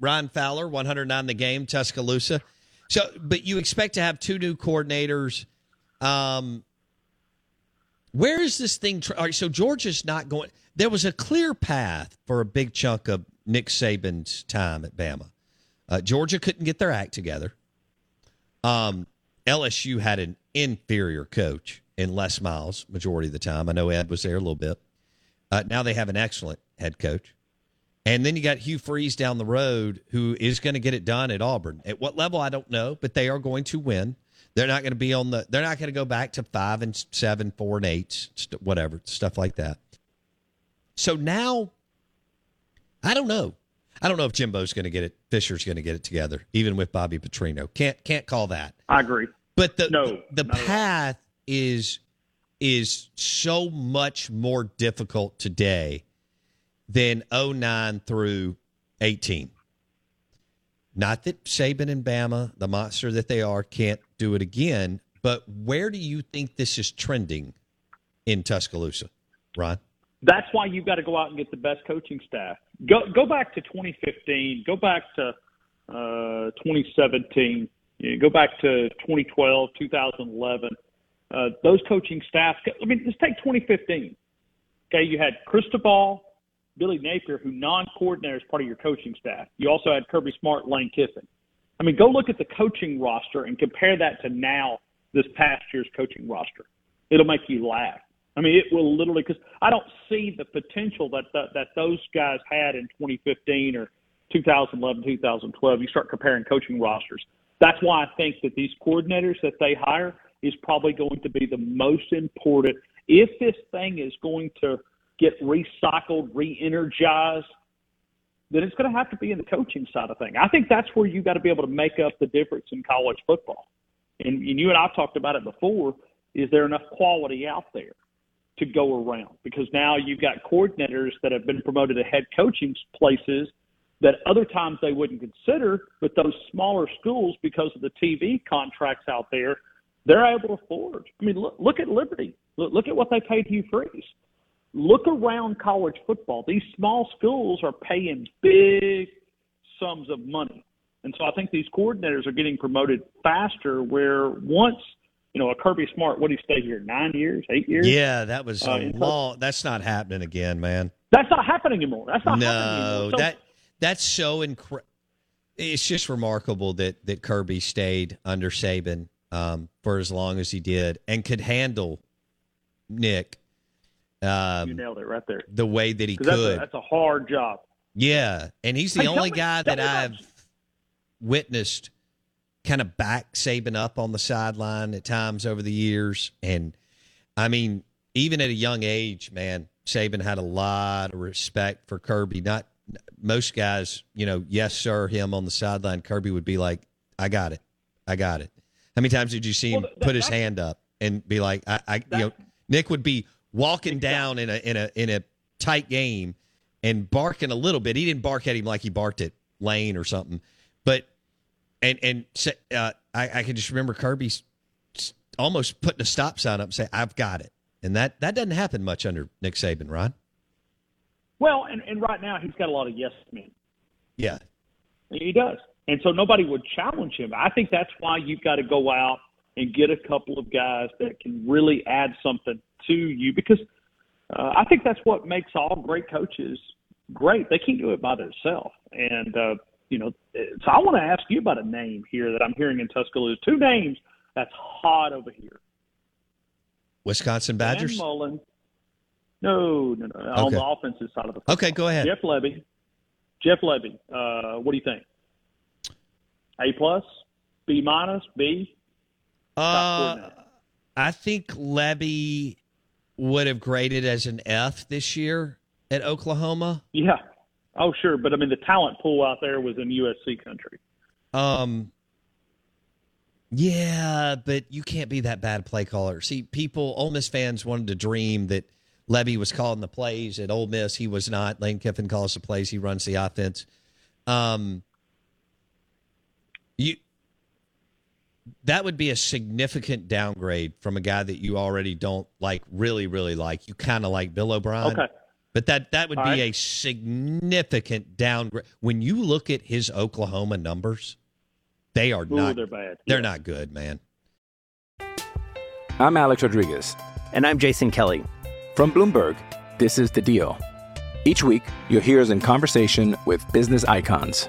Ron Fowler, 109 the game, Tuscaloosa. So, but you expect to have two new coordinators. Um, where is this thing? Tra- so Georgia's not going. There was a clear path for a big chunk of Nick Saban's time at Bama. Uh, Georgia couldn't get their act together. Um, LSU had an inferior coach in Les Miles majority of the time. I know Ed was there a little bit. Uh, now they have an excellent head coach. And then you got Hugh Freeze down the road, who is going to get it done at Auburn. At what level, I don't know, but they are going to win. They're not going to be on the. They're not going to go back to five and seven, four and eight, st- whatever stuff like that. So now, I don't know. I don't know if Jimbo's going to get it. Fisher's going to get it together, even with Bobby Petrino. Can't can't call that. I agree. But the No, the not path is is so much more difficult today than 09 through 18. Not that Saban and Bama, the monster that they are, can't do it again, but where do you think this is trending in Tuscaloosa, Ron? That's why you've got to go out and get the best coaching staff. Go go back to 2015. Go back to uh, 2017. You know, go back to 2012, 2011. Uh, those coaching staffs. I mean, let's take 2015. Okay, you had Cristobal, Billy Napier, who non-coordinator as part of your coaching staff. You also had Kirby Smart, Lane Kiffin. I mean, go look at the coaching roster and compare that to now this past year's coaching roster. It'll make you laugh. I mean, it will literally because I don't see the potential that, that that those guys had in 2015 or 2011, 2012. You start comparing coaching rosters. That's why I think that these coordinators that they hire is probably going to be the most important. If this thing is going to get recycled, re-energized, then it's going to have to be in the coaching side of things. I think that's where you got to be able to make up the difference in college football. And, and you and I've talked about it before. Is there enough quality out there to go around? Because now you've got coordinators that have been promoted to head coaching places that other times they wouldn't consider, but those smaller schools, because of the TV contracts out there, they're able to afford. I mean, look, look at Liberty. Look, look at what they paid Hugh Freeze. Look around college football. These small schools are paying big sums of money. And so I think these coordinators are getting promoted faster where once, you know, a Kirby Smart, what did he stay here? Nine years, eight years? Yeah, that was Uh, a long. That's not happening again, man. That's not happening anymore. That's not happening No, anymore. So- that that's so incredible. It's just remarkable that that Kirby stayed under Saban um, for as long as he did and could handle Nick um, you nailed it right there. the way that he 'Cause that's a, could. that's a hard job. Yeah, and he's the Hey, only me- guy that I've witnessed kind of back Saban up on the sideline at times over the years. And I mean, even at a young age, man, Saban had a lot of respect for Kirby. Not most guys, you know, yes sir, him on the sideline. Kirby would be like, "I got it, I got it." How many times did you see him Well, that- put his hand up and be like, "I, I you know," Nick would be walking down in a in a in a tight game and barking a little bit. He didn't bark at him like he barked at Lane or something, but and and uh, I, I can just remember Kirby almost putting a stop sign up and say, "I've got it," and that that doesn't happen much under Nick Saban, Ron. Well, and, and right now he's got a lot of yes men. Yeah, he does, and so nobody would challenge him. I think that's why you've got to go out and get a couple of guys that can really add something to you because uh, I think that's what makes all great coaches great. They can't do it by themselves, and uh, you know. So I want to ask you about a name here that I'm hearing in Tuscaloosa. Two names that's hot over here. Wisconsin Badgers. Dan Mullen. No, no, no. Okay. On the offensive side of the football. Okay, go ahead. Jeff Lebby. Jeff Lebby. Uh, what do you think? A plus, B minus, B. Uh, I think Lebby would have graded as an F this year at Oklahoma. Yeah. Oh, sure. But I mean, the talent pool out there was in USC country. Um, yeah, but you can't be that bad play caller. See, people, Ole Miss fans wanted to dream that Lebby was calling the plays at Ole Miss. He was not. Lane Kiffin calls the plays. He runs the offense. Um, you that would be a significant downgrade from a guy that you already don't like, really, really like. You kind of like Bill O'Brien. Okay. But that that would All be right. a significant downgrade. When you look at his Oklahoma numbers, they are Ooh, not. they're bad. They're Yeah. not good, man. I'm Alex Rodriguez. And I'm Jason Kelly. From Bloomberg, this is The Deal. Each week, you'll hear us in conversation with business icons.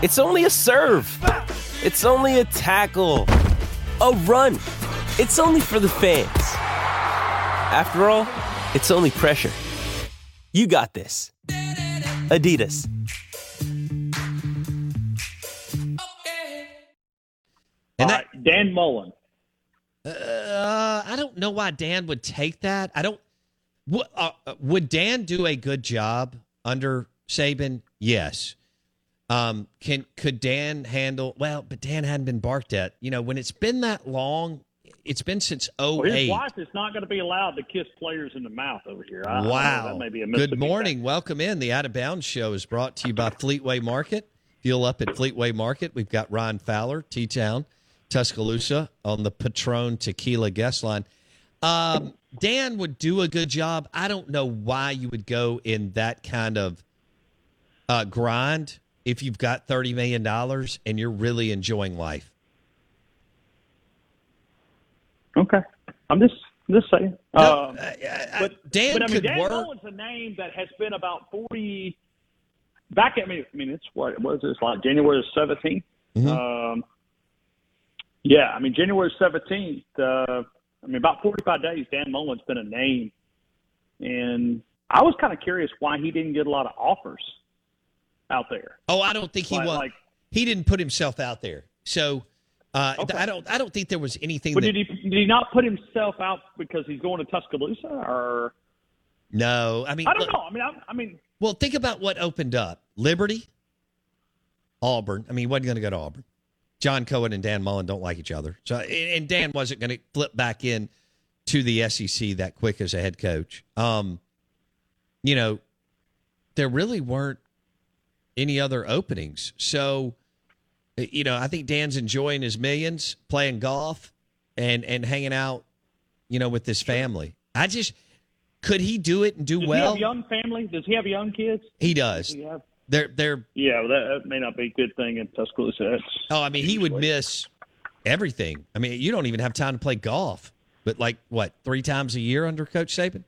It's only a serve. It's only a tackle, a run. It's only for the fans. After all, it's only pressure. You got this. Adidas. And that, right, Dan Mullen. uh, I don't know why Dan would take that. I don't. Would, uh, would Dan do a good job under Saban? Yes. Um, can could Dan handle? Well, but Dan hadn't been barked at. You know, when it's been that long, it's been since Well, his wife is not going to be allowed to kiss players in the mouth over here. I, I Wow. that may be a Good morning. Welcome in. The Out of Bounds Show is brought to you by Fleetway Market. Fuel up at Fleetway Market. We've got Ron Fowler, T Town, Tuscaloosa on the Patron Tequila guest line. Um, Dan would do a good job. I don't know why you would go in that kind of uh, grind if you've got $30 million and you're really enjoying life. Okay, I'm just just saying. No, Um, I- I- but Dan but I mean, could Dan work. Mullen's a name that has been about forty. Back at me, I mean, it's what was this like January 17th? Mm-hmm. Um, yeah, I mean January 17th. Uh, I mean, about 45 days. Dan Mullen's been a name, and I was kind of curious why he didn't get a lot of offers out there. Oh, I don't think he Like- was. like- he didn't put himself out there. So uh, Okay. I don't. I don't think there was anything. But that, did he did he not put himself out because he's going to Tuscaloosa or? No, I mean, I don't look- know. I mean, I, I mean, Well, think about what opened up: Liberty, Auburn. I mean, he wasn't going to go to Auburn. John Cohen and Dan Mullen don't like each other, so and and Dan wasn't going to flip back in to the SEC that quick as a head coach. Um, you know, there really weren't any other openings. So, you know, I think Dan's enjoying his millions, playing golf, and and hanging out, you know, with his family. I just could he do it and do does well? he have young family? Does he have young kids? He does. Does he have? They're they're Yeah, well, that, that may not be a good thing in Tuscaloosa. Oh, I mean, he would miss everything. I mean, you don't even have time to play golf. But like what, three times a year under Coach Saban?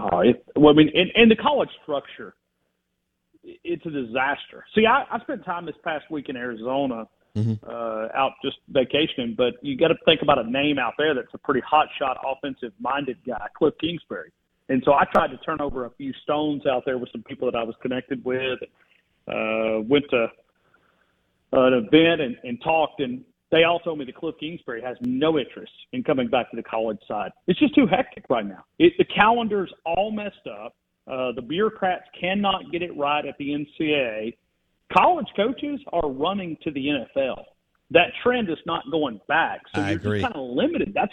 Oh, it, well, I mean, in, in the college structure, it's a disaster. See, I, I spent time this past week in Arizona, uh, out just vacationing, but you got to think about a name out there that's a pretty hot shot, offensive minded guy, Cliff Kingsbury. And so I tried to turn over a few stones out there with some people that I was connected with. Uh, went to an event and, and talked, and they all told me that Cliff Kingsbury has no interest in coming back to the college side. It's just too hectic right now. It, the calendar's all messed up. Uh, the bureaucrats cannot get it right at the NCAA. College coaches are running to the NFL. That trend is not going back. So I you're agree. just kind of limited. That's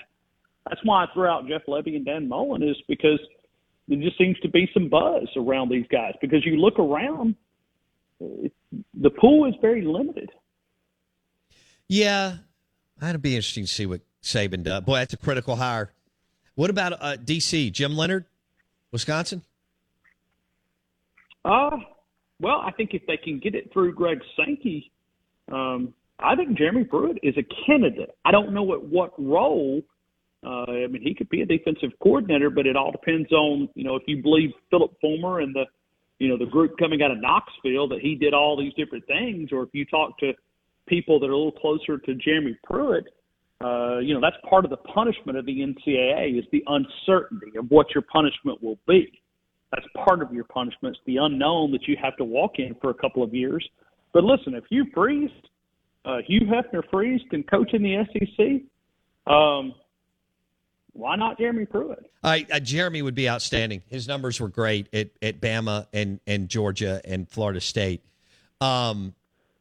that's why I threw out Jeff Lebby and Dan Mullen is because there just seems to be some buzz around these guys. Because you look around, the pool is very limited. Yeah, that'd be interesting to see what Saban does. Boy, that's a critical hire. What about uh, DC? Jim Leonhard, Wisconsin. Uh, well, I think if they can get it through Greg Sankey, um, I think Jeremy Pruitt is a candidate. I don't know at what role. Uh, I mean, he could be a defensive coordinator, but it all depends on you know if you believe Philip Fulmer and the you know the group coming out of Knoxville that he did all these different things, or if you talk to people that are a little closer to Jeremy Pruitt, uh, you know that's part of the punishment of the NCAA is the uncertainty of what your punishment will be. That's part of your punishment. The unknown that you have to walk in for a couple of years. But listen, if Hugh Freeze, uh, Hugh Hefner Freeze can coach in the SEC, um, why not Jeremy Pruitt? I, uh, Jeremy would be outstanding. His numbers were great at, at Bama and, and Georgia and Florida State. Um,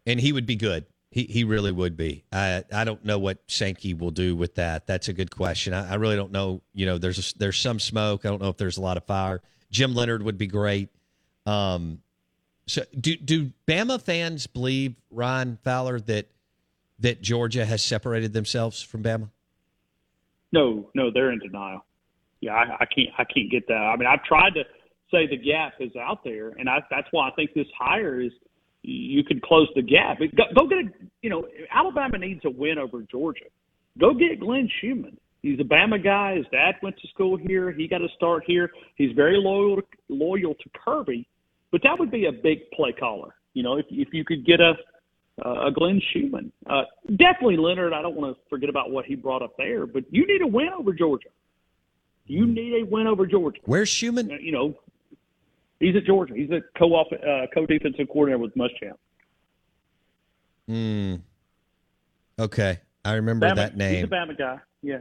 and he would be good. He, he really would be. I, I don't know what Sankey will do with that. That's a good question. I, I really don't know. You know, there's a, there's some smoke. I don't know if there's a lot of fire. Jim Leonhard would be great. Um, so do do Bama fans believe Ryan Fowler that that Georgia has separated themselves from Bama? No, no, they're in denial. Yeah, I, I can't I can't get that. I mean, I've tried to say the gap is out there, and I, that's why I think this hire is you can close the gap. Go, go get a you know Alabama needs a win over Georgia. Go get Glenn Schumann. He's a Bama guy. His dad went to school here. He got a start here. He's very loyal to, loyal to Kirby, but that would be a big play caller. You know, if if you could get a uh, a Glenn Schumann, uh, definitely Leonhard. I don't want to forget about what he brought up there, but you need a win over Georgia. You need a win over Georgia. Where's Schumann? You know, he's at Georgia. He's a co-op uh, co-defensive coordinator with Muschamp. Hmm. Okay, I remember Bama, that name. He's a Bama guy. Yeah,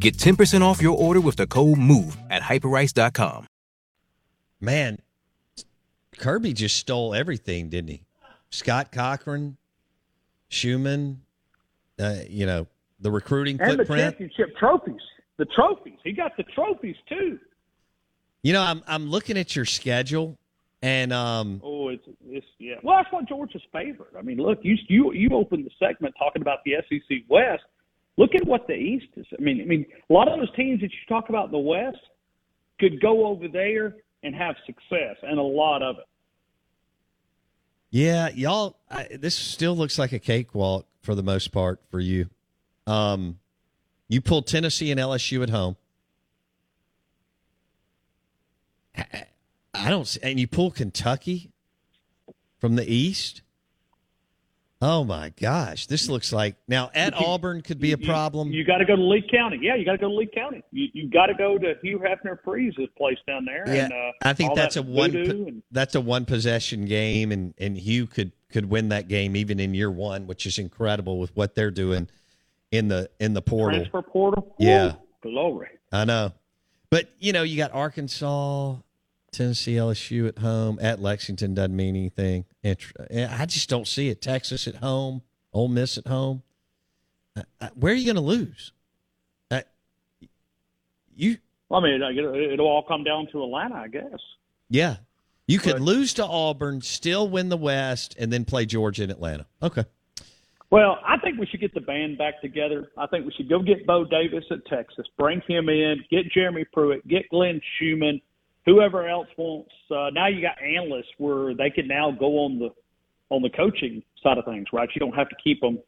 Get 10% off your order with the code MOVE at hyperice.com. Man, Kirby just stole everything, didn't he? Scott Cochran, Schumann, uh, you know, the recruiting And the championship trophies. The trophies. He got the trophies too. You know, I'm I'm looking at your schedule, and um, Oh, it's it's yeah. Well, that's what Georgia's favorite. I mean, look, you you you opened the segment talking about the SEC West. Look at what the East is. I mean, I mean, a lot of those teams that you talk about in the West could go over there and have success, and a lot of it. yeah, y'all, I, this still looks like a cakewalk for the most part for you. Um, you pulled Tennessee and LSU at home. I- don't, and you pull Kentucky. from the East. Oh my gosh, this looks like now at You- Auburn could be a problem. You, got to go to Lee County. Yeah, you got to go to Lee County. You you got to go to Hugh Hefner Freeze's place down there. yeah, and, uh, I think that's that a one. and- that's a one possession game, and and Hugh could could win that game even in year one, which is incredible with what they're doing in the in the portal. transfer portal. Yeah. Woo, glory. I know. But, you know, you got Arkansas, Tennessee, LSU at home, at Lexington doesn't mean anything. I just don't see it. Texas at home, Ole Miss at home. Where are you going to lose? You, I mean, it'll all come down to Atlanta, I guess. yeah. You could lose to Auburn, still win the West, and then play Georgia in Atlanta. Okay. Well, I think we should get the band back together. I think we should go get Bo Davis at Texas, bring him in, get Jeremy Pruitt, get Glenn Schumann, whoever else wants. Uh, now you got analysts where they can now go on the on the coaching side of things, right? You don't have to keep them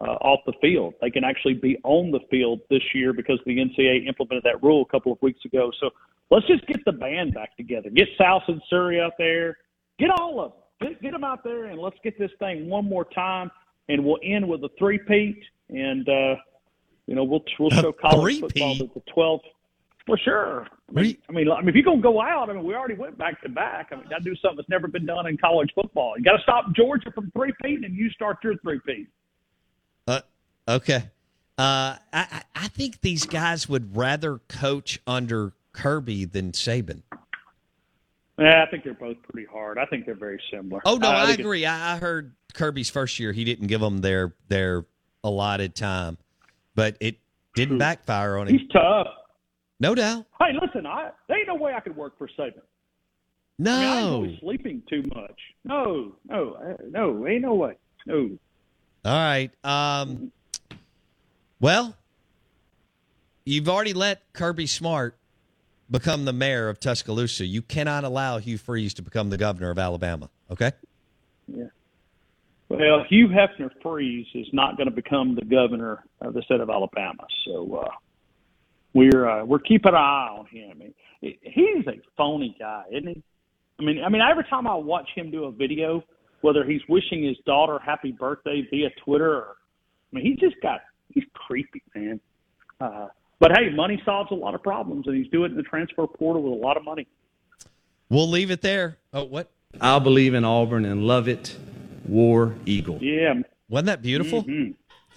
uh, off the field. They can actually be on the field this year because the NCAA implemented that rule a couple of weeks ago. So let's just get the band back together. Get Sal Sunseri out there. Get all of them. Get, get them out there, and let's get this thing one more time. And we'll end with a three-peat, and uh, you know we'll we'll show college football that the 12. Well, sure. I mean, I mean, I mean, if you're gonna go out, I mean, we already went back to back. I mean, got to do something that's never been done in college football. You got to stop Georgia from three-peat, and you start your three-peat. Uh, okay. Uh, I, I I think these guys would rather coach under Kirby than Saban. Yeah, I think they're both pretty hard. I think they're very similar. Oh no, I I, agree. I, I heard Kirby's first year he didn't give them their their allotted time, but it didn't backfire on him. He's tough. No doubt. Hey, listen, I there ain't no way I could work for Saban. No. I, mean, I enjoy sleeping too much. No, no, uh, no, ain't no way. No. All right. Um, well, you've already let Kirby Smart become the mayor of Tuscaloosa. You cannot allow Hugh Freeze to become the governor of Alabama. Okay. Yeah. Well, Hugh Hefner Freeze is not going to become the governor of the state of Alabama, so uh, we're uh, we're keeping an eye on him. He's a phony guy, isn't he? I mean, I mean, every time I watch him do a video, whether he's wishing his daughter happy birthday via Twitter, or I mean, he just got he's creepy, man. Uh, but hey, money solves a lot of problems, and he's doing it in the transfer portal with a lot of money. We'll leave it there. Oh, what? I'll believe in Auburn and love it. War Eagle. Yeah. Wasn't that beautiful?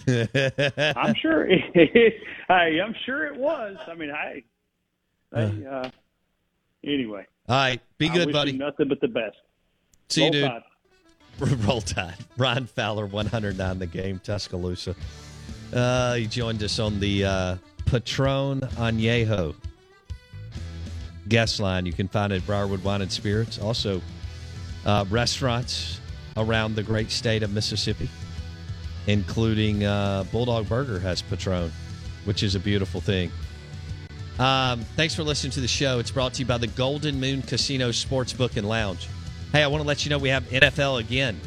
I'm sure. hey, I'm sure it was. I mean, hey, hey uh, anyway. All right. Be I good, buddy. you nothing but the best. See you, Roll dude. Tide. Roll Tide. Ron Fowler, 109 the game, Tuscaloosa. Uh, he joined us on the uh, Patron Añejo guest line. You can find it at Briarwood Wine and Spirits. Also, uh, restaurants around the great state of Mississippi, including uh, Bulldog Burger has Patron, which is a beautiful thing. Um, thanks for listening to the show. It's brought to you by the Golden Moon Casino Sportsbook and Lounge. Hey, I want to let you know we have NFL again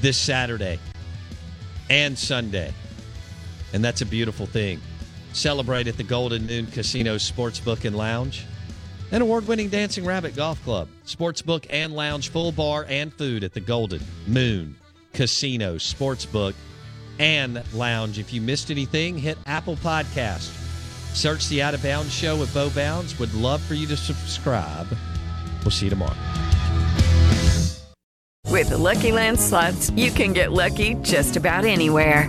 this Saturday and Sunday. And that's a beautiful thing. Celebrate at the Golden Moon Casino Sportsbook and Lounge. An award winning Dancing Rabbit Golf Club. Sportsbook and lounge, full bar and food at the Golden Moon Casino Sportsbook and Lounge. If you missed anything, hit Apple Podcast. Search the Out of Bounds Show with Bo Bounds. Would love for you to subscribe. We'll see you tomorrow. With the Lucky Land slots, you can get lucky just about anywhere.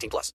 18 plus.